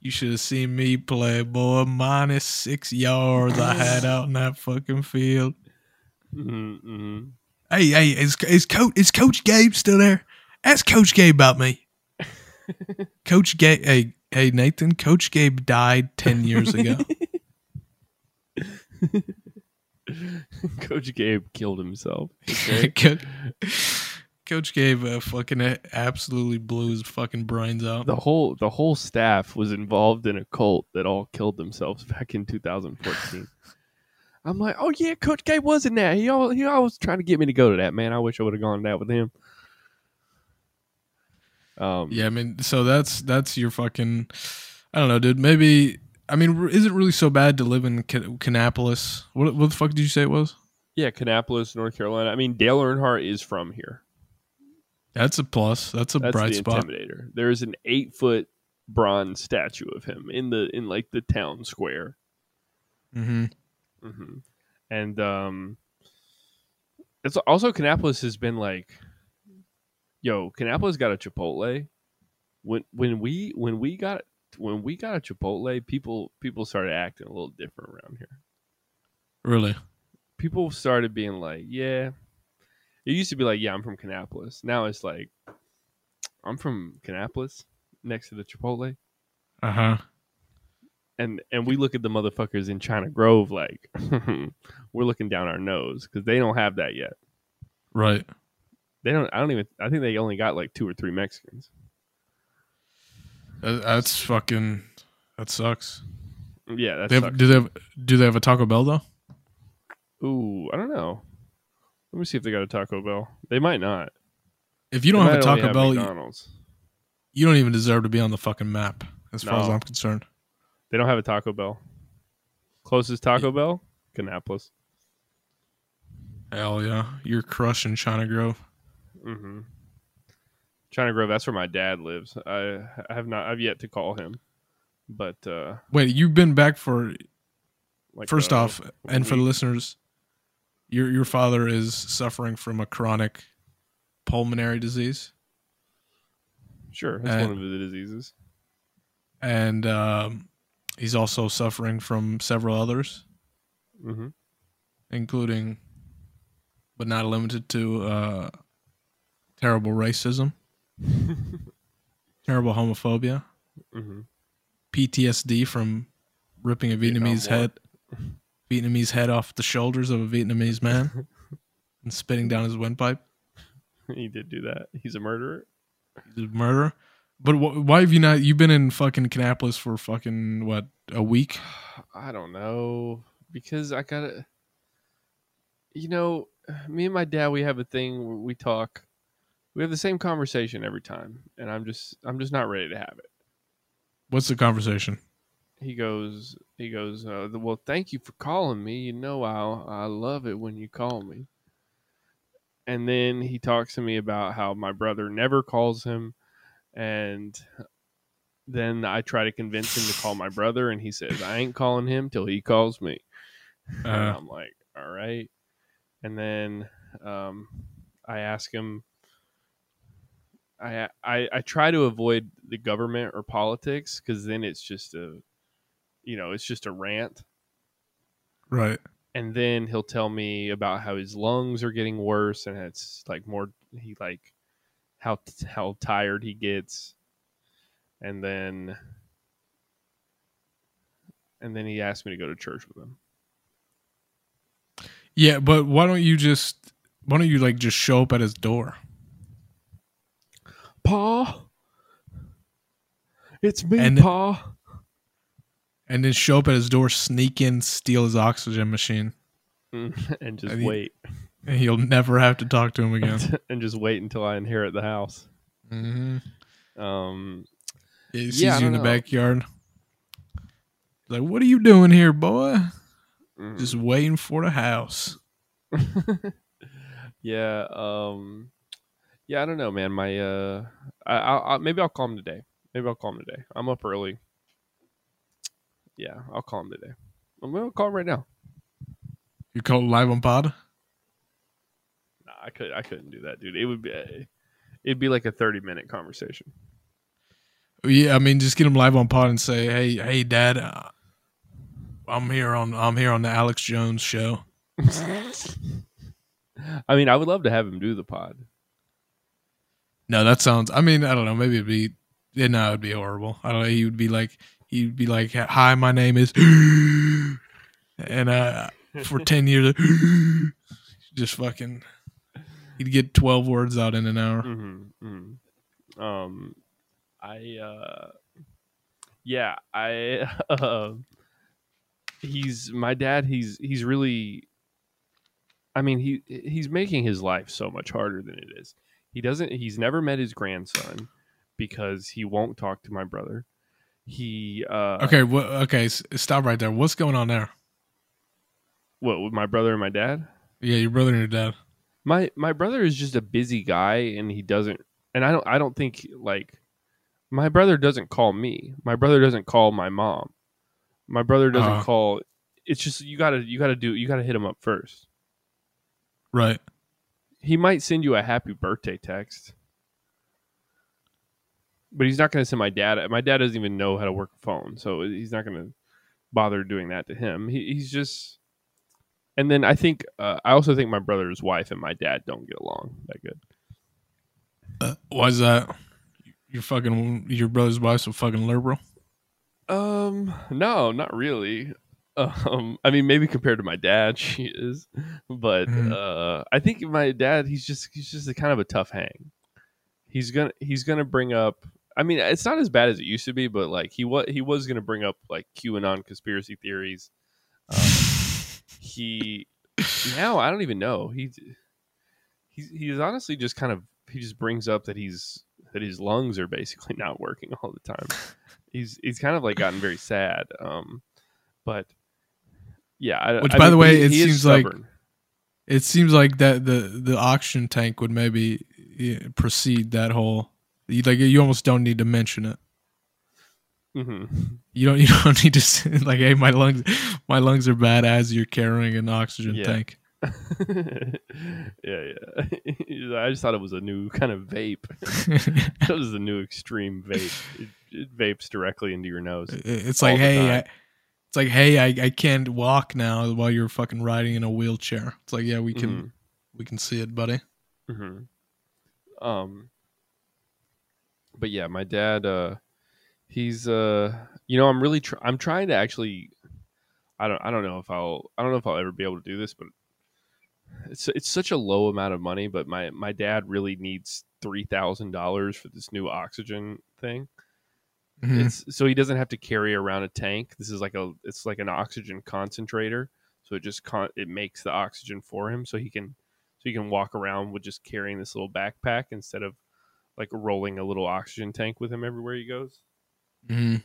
You should have seen me play, boy. Minus six yards I had out in that fucking field. mm-hmm. Hey, hey, is is coach is Coach Gabe still there? Ask Coach Gabe about me. <laughs> Coach Gabe, hey, hey, Nathan. Coach Gabe died ten years ago. <laughs> <laughs> Coach Gabe killed himself. <laughs> Co- Coach Gabe uh, fucking absolutely blew his fucking brains out. the whole the whole staff was involved in a cult that all killed themselves back in 2014. <laughs> I'm like, oh yeah, Coach Gabe was in that. He all he always trying to get me to go to that. Man, I wish I would have gone to that with him. Um, Yeah, I mean, so that's that's your fucking. I don't know, dude. Maybe I mean, is it really so bad to live in Ca- Kannapolis? What what the fuck did you say it was? yeah, Kannapolis, North Carolina. I mean, Dale Earnhardt is from here. That's a plus. That's a That's bright the spot. Intimidator. There is an eight foot bronze statue of him in the in like the town square. hmm hmm And um, it's also Kannapolis has been like, yo, Kannapolis got a Chipotle. When when we when we got when we got a Chipotle, people people started acting a little different around here. Really? People started being like, yeah. It used to be like, yeah, I'm from Kannapolis. Now it's like, I'm from Kannapolis, next to the Chipotle, Uh huh. and and we look at the motherfuckers in China Grove like, <laughs> we're looking down our nose because they don't have that yet. Right. They don't. I don't even. I think they only got like two or three Mexicans. That- That's fucking. That sucks. Yeah, that's. They have, do they have Do they have a Taco Bell though? Ooh, I don't know. Let me see if they got a Taco Bell. They might not. If you don't have a Taco Bell, you, McDonald's. you don't even deserve to be on the fucking map, as far as I'm concerned. They don't have a Taco Bell. Closest Taco Bell, Kannapolis. Hell yeah, you're crushing China Grove. Mm-hmm. China Grove. That's where my dad lives. I, I have not. I've yet to call him, but uh, Wait, you've been back for like first uh, off, and for the listeners, your your father is suffering from a chronic pulmonary disease, sure, that's uh, one of the diseases. and um, he's also suffering from several others, Mm-hmm. including, but not limited to, uh, terrible racism, <laughs> terrible homophobia, Mm-hmm. PTSD from ripping a Vietnam Vietnamese head, Vietnamese head off the shoulders of a Vietnamese man, <laughs> and spitting down his windpipe. he did do that. He's a murderer. He's a murderer. But wh- why have you not? You've been in fucking Kannapolis for fucking what a week? <sighs> I don't know because I gotta. You know, me and my dad, we have a thing where we talk. We have the same conversation every time, and I'm just, I'm just not ready to have it. What's the conversation? He goes, he goes. Uh, well, thank you for calling me. You know, I, I love it when you call me. And then he talks to me about how my brother never calls him, and then I try to convince him to call my brother, and he says I ain't calling him till he calls me. and Uh, I'm like, all right. And then um, I ask him I I I try to avoid the government or politics because then it's just a, you know, it's just a rant. Right. And then he'll tell me about how his lungs are getting worse and it's like more he like how how tired he gets, and then and then he asked me to go to church with him. Yeah, but why don't you just why don't you like just show up at his door? Pa, it's me, And- Pa. And then show up at his door, sneak in, steal his oxygen machine. <laughs> and just I mean- wait And you'll never have to talk to him again. <laughs> and just wait until I inherit the house. mm-hmm. Um, Yeah, he sees Yeah, you in the know. backyard. Like, what are you doing here, boy? mm. Just waiting for the house. <laughs> yeah, um, yeah. I don't know, man. My uh, I, I'll, I'll maybe I'll call him today. Maybe I'll call him today. I'm up early. Yeah, I'll call him today. I'm gonna call him right now. You call live on pod? Nah, I could I couldn't do that, dude. It would be a, it'd be like a 30 minute conversation. Yeah, I mean, just get him live on pod and say, "Hey, hey, Dad, uh, I'm here on I'm here on the Alex Jones show." <laughs> I mean, I would love to have him do the pod. No, that sounds. I mean, I don't know. Maybe it'd be. Yeah, no, it'd be horrible. I don't know. He would be like, he'd be like, "Hi, my name is," <gasps> and uh, for ten years, <gasps> just fucking, he'd get twelve words out in an hour. Mm-hmm, Um, I uh, yeah, I uh, <laughs> he's my dad. He's he's really. I mean, he he's making his life so much harder than it is. He doesn't. He's never met his grandson because he won't talk to my brother. He uh, Okay, okay, stop right there. What's going on there? What with my brother and my dad? Yeah, your brother and your dad. my my brother is just a busy guy and he doesn't and i don't i don't think like my brother doesn't call me my brother doesn't call my mom my brother doesn't Uh-huh. call it's just you gotta you gotta do you gotta hit him up first Right. He might send you a happy birthday text but he's not gonna send my dad my dad doesn't even know how to work a phone so he's not gonna bother doing that to him he, he's just and then i think uh, i also think my brother's wife and my dad don't get along that good Uh, why's that? Your fucking your brother's wife's a fucking liberal. Um, no, not really. Um, I mean, maybe compared to my dad, <laughs> she is, but Mhm. uh, I think my dad, he's just he's just a kind of a tough hang. He's gonna he's gonna bring up. I mean, it's not as bad as it used to be, but like he was he was gonna bring up like QAnon conspiracy theories. Um, he now I don't even know he he's he's honestly just kind of he just brings up that he's that his lungs are basically <laughs> not working all the time. he's he's kind of like gotten very sad. Um, but yeah, I, Which, I by the way, he- it he seems like- It seems like that the the oxygen tank would maybe precede that whole. You, like you almost don't need to mention it. Mhm. You don't. <laughs> You don't need to say, like, hey, my lungs, my lungs are bad as you're carrying an oxygen Yeah. tank. <laughs> yeah, yeah. <laughs> I just thought it was a new kind of vape. that was a new extreme vape. It, it vapes directly into your nose. it's like, hey. I, it's like, hey, I, I can't walk now while you're fucking riding in a wheelchair. It's like, yeah, we can Mhm. we can see it, buddy. hmm Um, but yeah, my dad, uh, he's, uh, you know, I'm really, tr- I'm trying to actually, I don't, I don't know if I'll, I don't know if I'll ever be able to do this, but it's, it's such a low amount of money, but my, my dad really needs $3,000 for this new oxygen thing. Mhm. It's so he doesn't have to carry around a tank. This is like a, it's like an oxygen concentrator. So it just con- it makes the oxygen for him, so he can so he can walk around with just carrying this little backpack instead of like rolling a little oxygen tank with him everywhere he goes. Mm-hmm.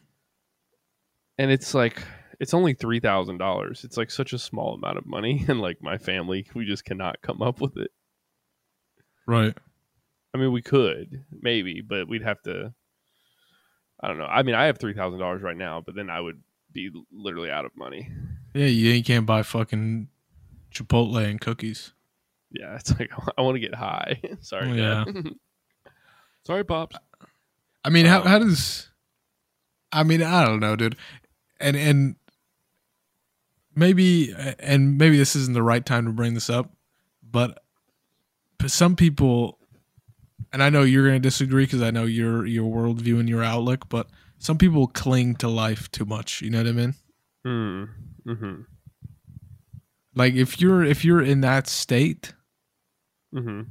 And it's like it's only three thousand dollars. It's like such a small amount of money, <laughs> and like my family, we just cannot come up with it. Right. I mean, we could maybe, but we'd have to. I don't know. I mean, I have three thousand dollars right now, but then I would be literally out of money. Yeah, you can't buy fucking Chipotle and cookies. Yeah, it's like <laughs> I want to get high. <laughs> Sorry, Yeah. <laughs> Sorry, pops. I mean, how Um, how does? I mean, I don't know, dude. And and maybe and maybe this isn't the right time to bring this up, but but some people, and I know you're going to disagree because I know your your worldview and your outlook, but some people cling to life too much. You know what I mean? Mm. Mm-hmm. Like if you're if you're in that state, Mm-hmm.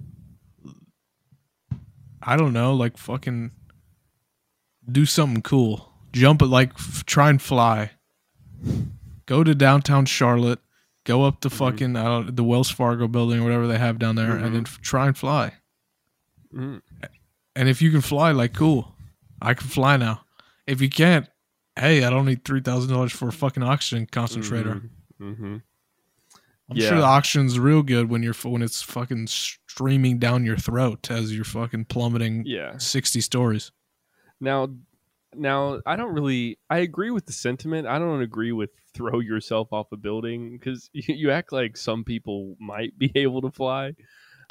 I don't know, like fucking do something cool. Jump it, like f- try and fly. Go to downtown Charlotte. Go up to fucking I don't, the Wells Fargo building or whatever they have down there, and then f- try and fly. Mm. And if you can fly, like cool, I can fly now. If you can't, hey, I don't need three thousand dollars for a fucking oxygen concentrator. Mm-hmm. I'm Yeah. sure the oxygen's real good when you're when it's fucking streaming down your throat as you're fucking plummeting Yeah. sixty stories. Now, now I don't really. I agree with the sentiment. I don't agree with throw yourself off a building because you, <laughs> you act like some people might be <laughs> able to fly,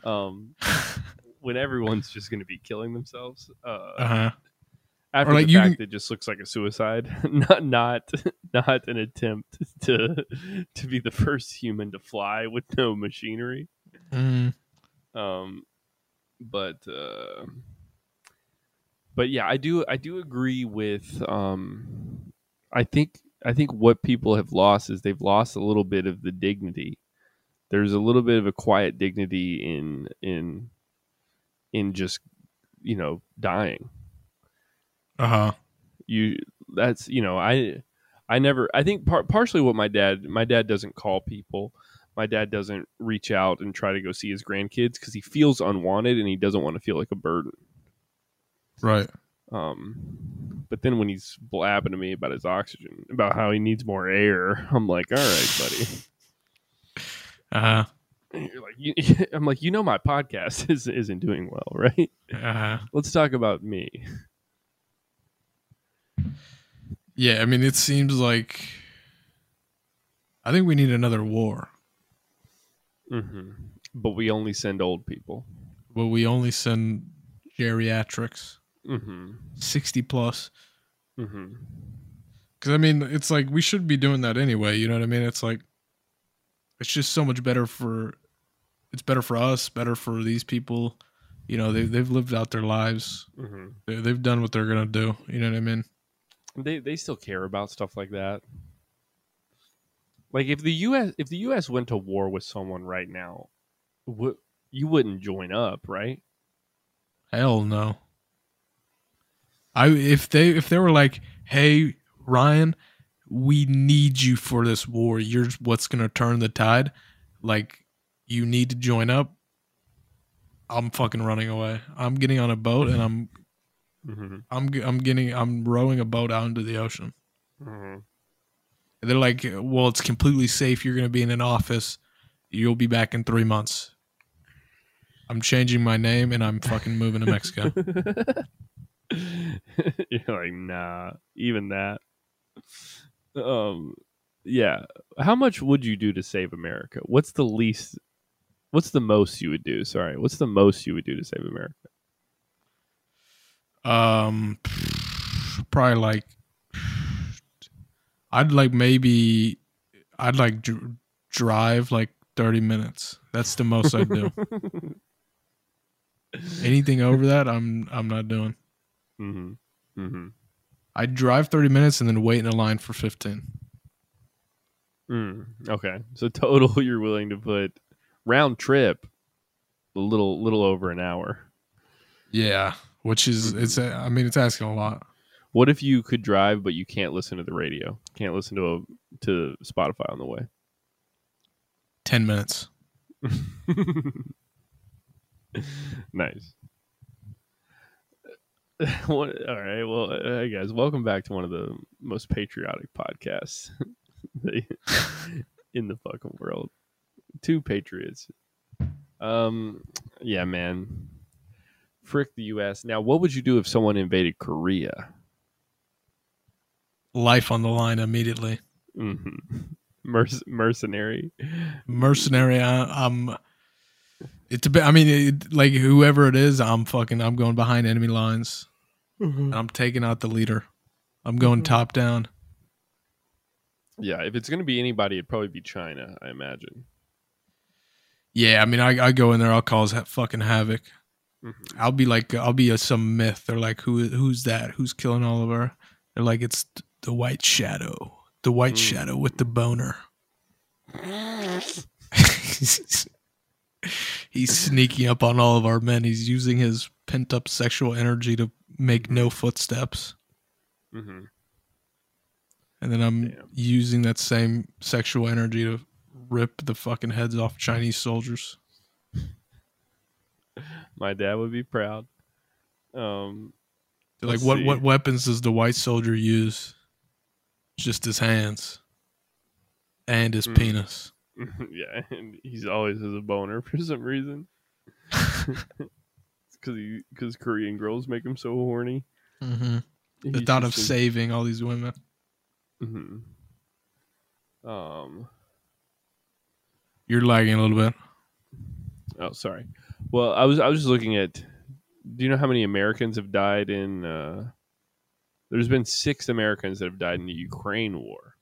um, <laughs> when everyone's just going to be killing themselves. Uh, Uh huh. after or like the fact, can- it just looks like a suicide, <laughs> not not not an attempt to to be the first human to fly with no machinery. Mm. um but uh but yeah i do i do agree with um i think i think what people have lost is they've lost a little bit of the dignity there's a little bit of a quiet dignity in in in just you know dying. Uh huh. you that's you know i i never i think par- partially what my dad my dad doesn't call people. My dad doesn't reach out and try to go see his grandkids because he feels unwanted and he doesn't want to feel like a burden. Right. um but then when he's blabbing to me about his oxygen about how he needs more air i'm like all right buddy. <laughs> Uh you're like you, <laughs> i'm like you know my podcast <laughs> is, isn't doing well <laughs> right Uh huh. let's talk about me Yeah, I mean, it seems like I think we need another war, hmm but we only send old people but we only send geriatrics, hmm sixty plus. hmm Because I mean, it's like we should be doing that anyway. You know what I mean? It's like it's just so much better for it's better for us, better for these people. You know, they they've lived out their lives. hmm They, they've done what they're gonna do. You know what I mean? they they still care about stuff like that. Like if the U.S. if the U.S. went to war with someone right now, would you wouldn't join up, right? Hell no. I if they if they were like, "Hey, Ryan, we need you for this war. You're what's going to turn the tide." Like you need to join up. I'm fucking running away. I'm getting on a boat and I'm Mm-hmm. I'm I'm getting I'm rowing a boat out into the ocean. Mm-hmm. And they're like, "Well, it's completely safe. You're going to be in an office. You'll be back in 3 months." I'm changing my name and I'm fucking moving to Mexico. <laughs> You're like, nah, even that. Um, yeah. How much would you do to save America? What's the least? What's the most you would do? Sorry, what's the most you would do to save America? Um, probably like I'd like maybe I'd like dr- drive like thirty minutes. That's the most I'd do. <laughs> Anything over that, I'm I'm not doing. Mm-hmm. Mm-hmm. I'd drive thirty minutes and then wait in a line for fifteen. Mm, okay, so total, <laughs> you're willing to put round trip a little little over an hour. Yeah, which is it's a, I mean it's asking a lot. What if you could drive but you can't listen to the radio? Can't listen to a to Spotify on the way. Ten minutes. <laughs> nice. <laughs> What- all right. Well, hey guys, welcome back to one of the most patriotic podcasts <laughs> in the fucking world. Two patriots. Um, yeah, man. Frick the U.S. Now, what would you do if someone invaded Korea? Life on the line immediately. hmm <laughs> Merc- mercenary. Mercenary. I, I'm. It's a bit. I mean, it, like whoever it is, I'm fucking. I'm going behind enemy lines, and I'm taking out the leader. I'm going top down. Yeah, if it's gonna be anybody, it'd probably be China, I imagine. Yeah, I mean, I, I go in there. I'll cause ha- fucking havoc. Mhm. I'll be like, I'll be a, some myth. They're like, who who's that? Who's killing Oliver? They're like, it's the White Shadow, the White Mm. Shadow with the boner. <laughs> <laughs> He's sneaking up on all of our men. He's using his pent up sexual energy to make no footsteps. Mhm. And then I'm Damn. using that same sexual energy to rip the fucking heads off Chinese soldiers. <laughs> My dad would be proud. Um, like, what see. what weapons does the white soldier use? Just his hands and his Hmm. penis. <laughs> yeah, and he's always has a boner for some reason. <laughs> Because because Korean girls make him so horny. hmm The thought of saving all these women. Mhm. Um. You're lagging a little bit. Oh, sorry. Well, I was I was just looking at. Do you know how many Americans have died in? Uh, there's been six Americans that have died in the Ukraine war.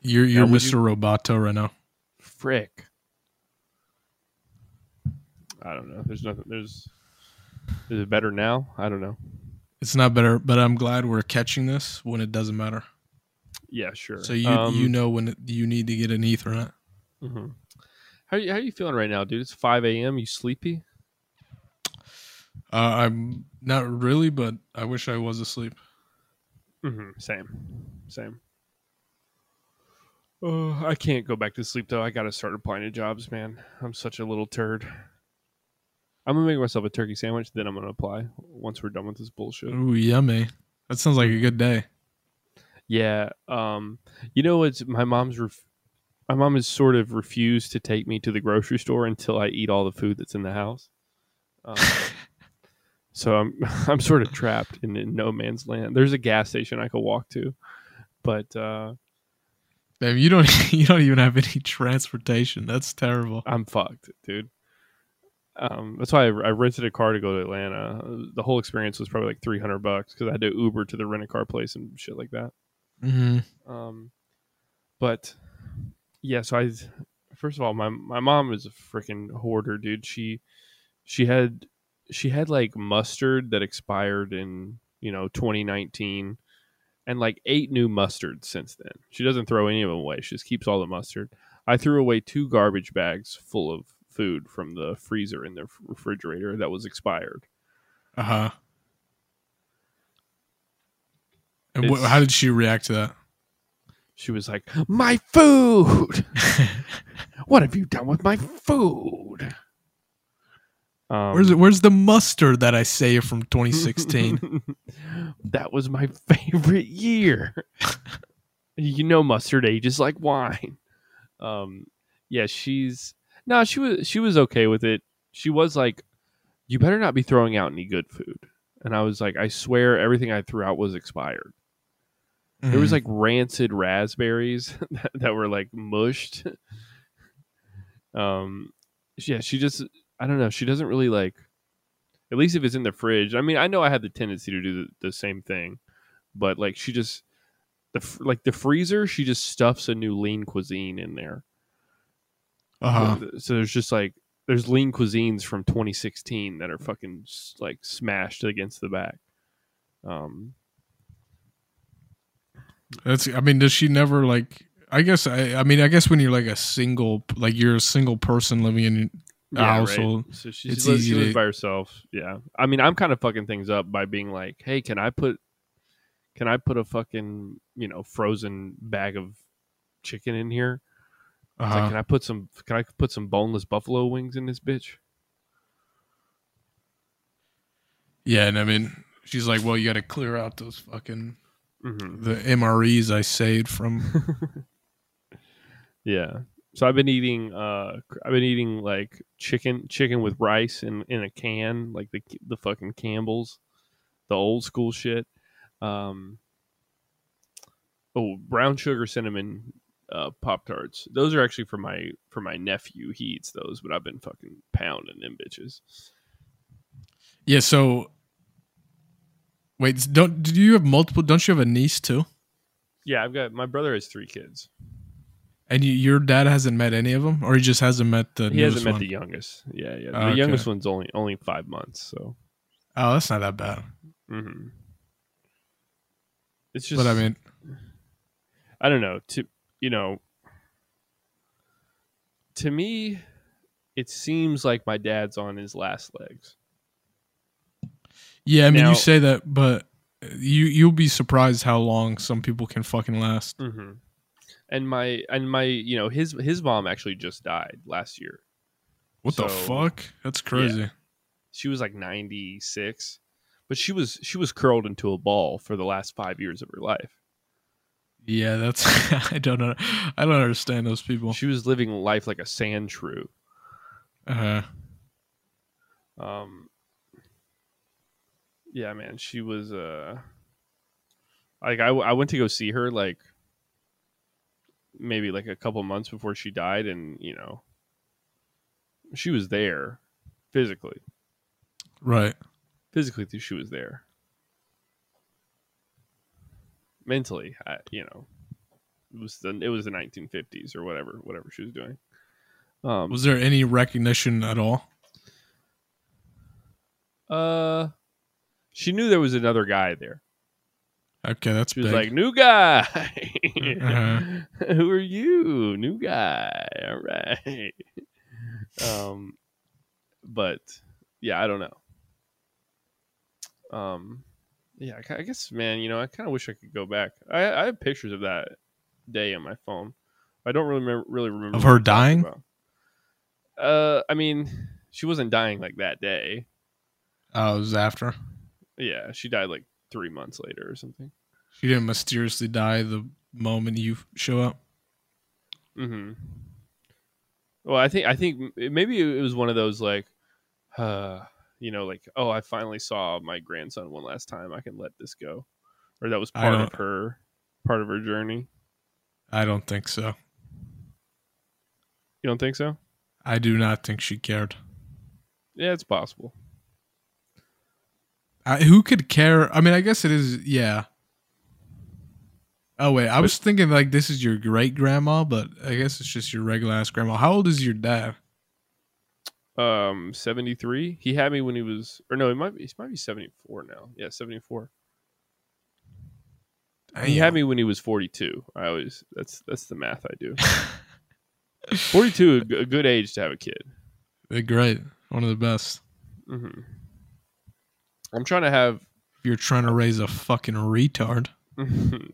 You're you're would Mr. you- Roboto right now. Frick. I don't know. There's nothing. There's. Is it better now? I don't know. It's not better, but I'm glad we're catching this when it doesn't matter. Yeah, sure. So you Um, you know when it, you need to get an Ethernet. mhm. How you, how you feeling right now, dude? It's five a.m. You sleepy? Uh, I'm not really, but I wish I was asleep. Mm-hmm. Same, same. Oh, I can't go back to sleep though. I gotta start applying to jobs, man. I'm such a little turd. I'm gonna make myself a turkey sandwich, then I'm gonna apply once we're done with this bullshit. Ooh, yummy. That sounds like a good day. Yeah. Um. You know what's my mom's. Ref- my mom has sort of refused to take me to the grocery store until I eat all the food that's in the house. Um, <laughs> so I'm <laughs> I'm sort of trapped in, in no man's land. There's a gas station I could walk to, but uh, Damn, you don't <laughs> you don't even have any transportation. That's terrible. I'm fucked, dude. Um, that's why I, I rented a car to go to Atlanta. The whole experience was probably like 300 bucks because I had to Uber to the rent a car place and shit like that. Mm-hmm. Um, but yeah, so I first of all, my my mom is a freaking hoarder, dude. She she had she had like mustard that expired in you know 2019, and like eight new mustards since then. She doesn't throw any of them away. She just keeps all the mustard. I threw away two garbage bags full of food from the freezer in the refrigerator that was expired. Uh huh. And wh- how did she react to that? She was like, "My food! <laughs> what have you done with my food?" Um, Where's it? Where's the mustard that I saved from 2016? <laughs> that was my favorite year. <laughs> you know, mustard ages like wine. Um, yeah, she's no, she was she was okay with it. She was like, "You better not be throwing out any good food." And I was like, "I swear, everything I threw out was expired." There was Mhm. like rancid raspberries <laughs> that, that were like mushed. um, yeah, she just I don't know. She doesn't really like. At least if it's in the fridge. I mean, I know I had the tendency to do the, the same thing, but like she just the like the freezer. She just stuffs a new lean cuisine in there. Uh-huh. So there's just like there's lean cuisines from 2016 that are fucking like smashed against the back. Um, That's. I mean, does she never like? I guess. I. I mean, I guess when you're like a single, like you're a single person living in a household. Right. So she, it's lives, easy she lives to- by herself. Yeah. I mean, I'm kind of fucking things up by being like, "Hey, can I put, can I put a fucking you know frozen bag of chicken in here? It's like, Uh-huh. can I put some? Can I put some boneless buffalo wings in this bitch? Yeah, and I mean, she's like, well, you got to clear out those fucking Mm-hmm. the MREs I saved from. <laughs> Yeah. So I've been eating. Uh, I've been eating like chicken, chicken with rice in in a can, like the the fucking Campbell's, the old school shit. Um. Oh, brown sugar cinnamon uh, Pop Tarts. Those are actually for my for my nephew. He eats those, but I've been fucking pounding them bitches. Yeah. So, wait, don't do you have multiple? Don't you have a niece too? Yeah, I've got my brother has three kids. And you, your dad hasn't met any of them, or he just hasn't met the. He hasn't met one? the youngest. Yeah, yeah. The Oh, okay. youngest one's only only five months. So, Oh, that's not that bad. hmm it's just. but I mean, I don't know. To you know, to me, it seems like my dad's on his last legs. yeah, I mean, Now- you say that, but you you'll be surprised how long some people can fucking last. Mm-hmm. And my and my you know his his mom actually just died last year. What the fuck? That's crazy. She was like ninety six, but she was she was curled into a ball for the last five years of her life. Yeah, that's <laughs> I don't know. I don't understand those people. She was living life like a sand shrew. Uh, huh. Um, yeah, man, she was uh, like I I went to go see her like maybe like a couple months before she died, and you know, she was there physically. right. Physically, she was there. Mentally, I, you know, it was the it was the 1950s or whatever whatever she was doing. Um, Was there any recognition at all? uh, she knew there was another guy there. Okay, that's She was big. like, "New guy, <laughs> Uh-huh. <laughs> who are you? New guy, all right." Um, but yeah, I don't know. Um, yeah, I, guess, man, you know, I kind of wish I could go back. I, I have pictures of that day on my phone. I don't really remember, really remember Of her dying? Uh, I mean, she wasn't dying like that day. oh, it was after. Yeah, she died like three months later or something. She didn't mysteriously die the moment you show up. hmm Well, I think I think maybe it was one of those like, uh, you know, like oh, I finally saw my grandson one last time. I can let this go, or that was part of her part of her journey. I don't think so. You don't think so? I do not think she cared. Yeah, it's possible. I, who could care? I mean, I guess it is. Yeah. Oh wait, I was thinking like this is your great grandma, but I guess it's just your regular ass grandma. How old is your dad? Um, seventy three. He had me when he was, or no, he might be. He might be seventy four now. Yeah, seventy four. He had me when he was forty two. I always that's that's the math I do. <laughs> 42 a good age to have a kid. They're great. One of the best. mm-hmm. I'm trying to have If you're trying to raise a fucking retard. <laughs>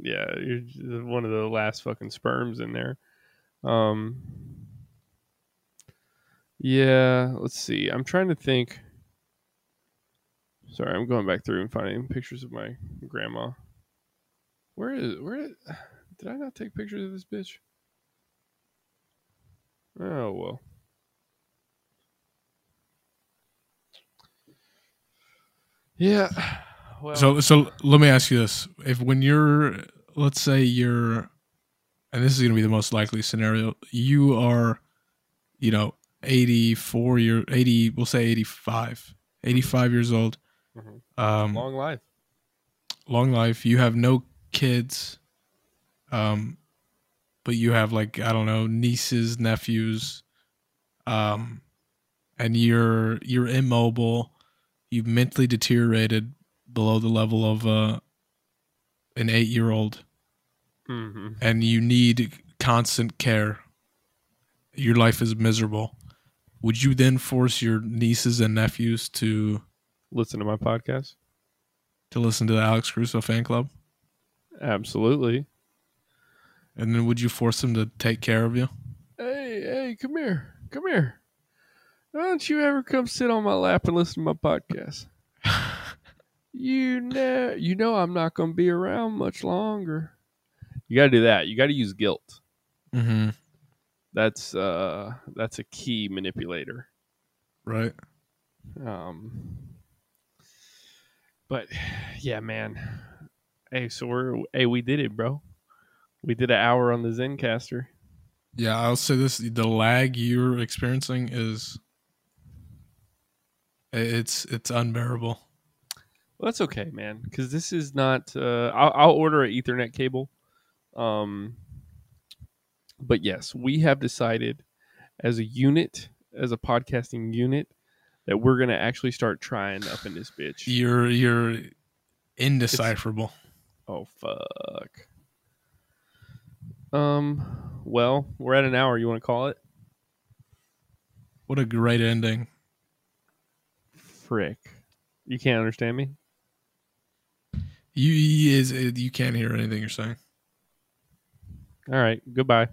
yeah, you're one of the last fucking sperms in there. Um, yeah, let's see. I'm trying to think. Sorry, I'm going back through and finding pictures of my grandma. Where is where? Did <sighs> I not take pictures of this bitch? Oh well. Yeah. <sighs> Well, So so let me ask you this: If when you're, let's say you're, and this is going to be the most likely scenario, you are, you know, 84 year 80, we'll say 85, 85 years old, Mhm. um, long life. long life. You have no kids, um, but you have like I don't know nieces, nephews, um, and you're you're immobile. You've mentally deteriorated below the level of uh, an eight year old, hmm and you need constant care. Your life is miserable. Would you then force your nieces and nephews to Listen to my podcast. to listen to the Alex Crusoe fan club? Absolutely. And then would you force them to take care of you? Hey, hey, come here. Come here. Why don't you ever come sit on my lap and listen to my podcast? <laughs> you know, you know I'm not going to be around much longer. You got to do that. You got to use guilt. Mm-hmm. That's uh that's a key manipulator. Right. Um But yeah, man. Hey, so we're hey, we did it, bro. We did an hour on the Zencastr. Yeah, I'll say this: the lag you're experiencing is it's it's unbearable. Well, that's okay, man, because this is not. Uh, I'll, I'll order an Ethernet cable. Um, but yes, we have decided as a unit, as a podcasting unit, that we're gonna actually start trying up in this bitch. You're you're indecipherable. Oh fuck. Um. Well, we're at an hour. You want to call it? What a great ending. Frick. You can't understand me. You is you can't hear anything you're saying. All right. Goodbye.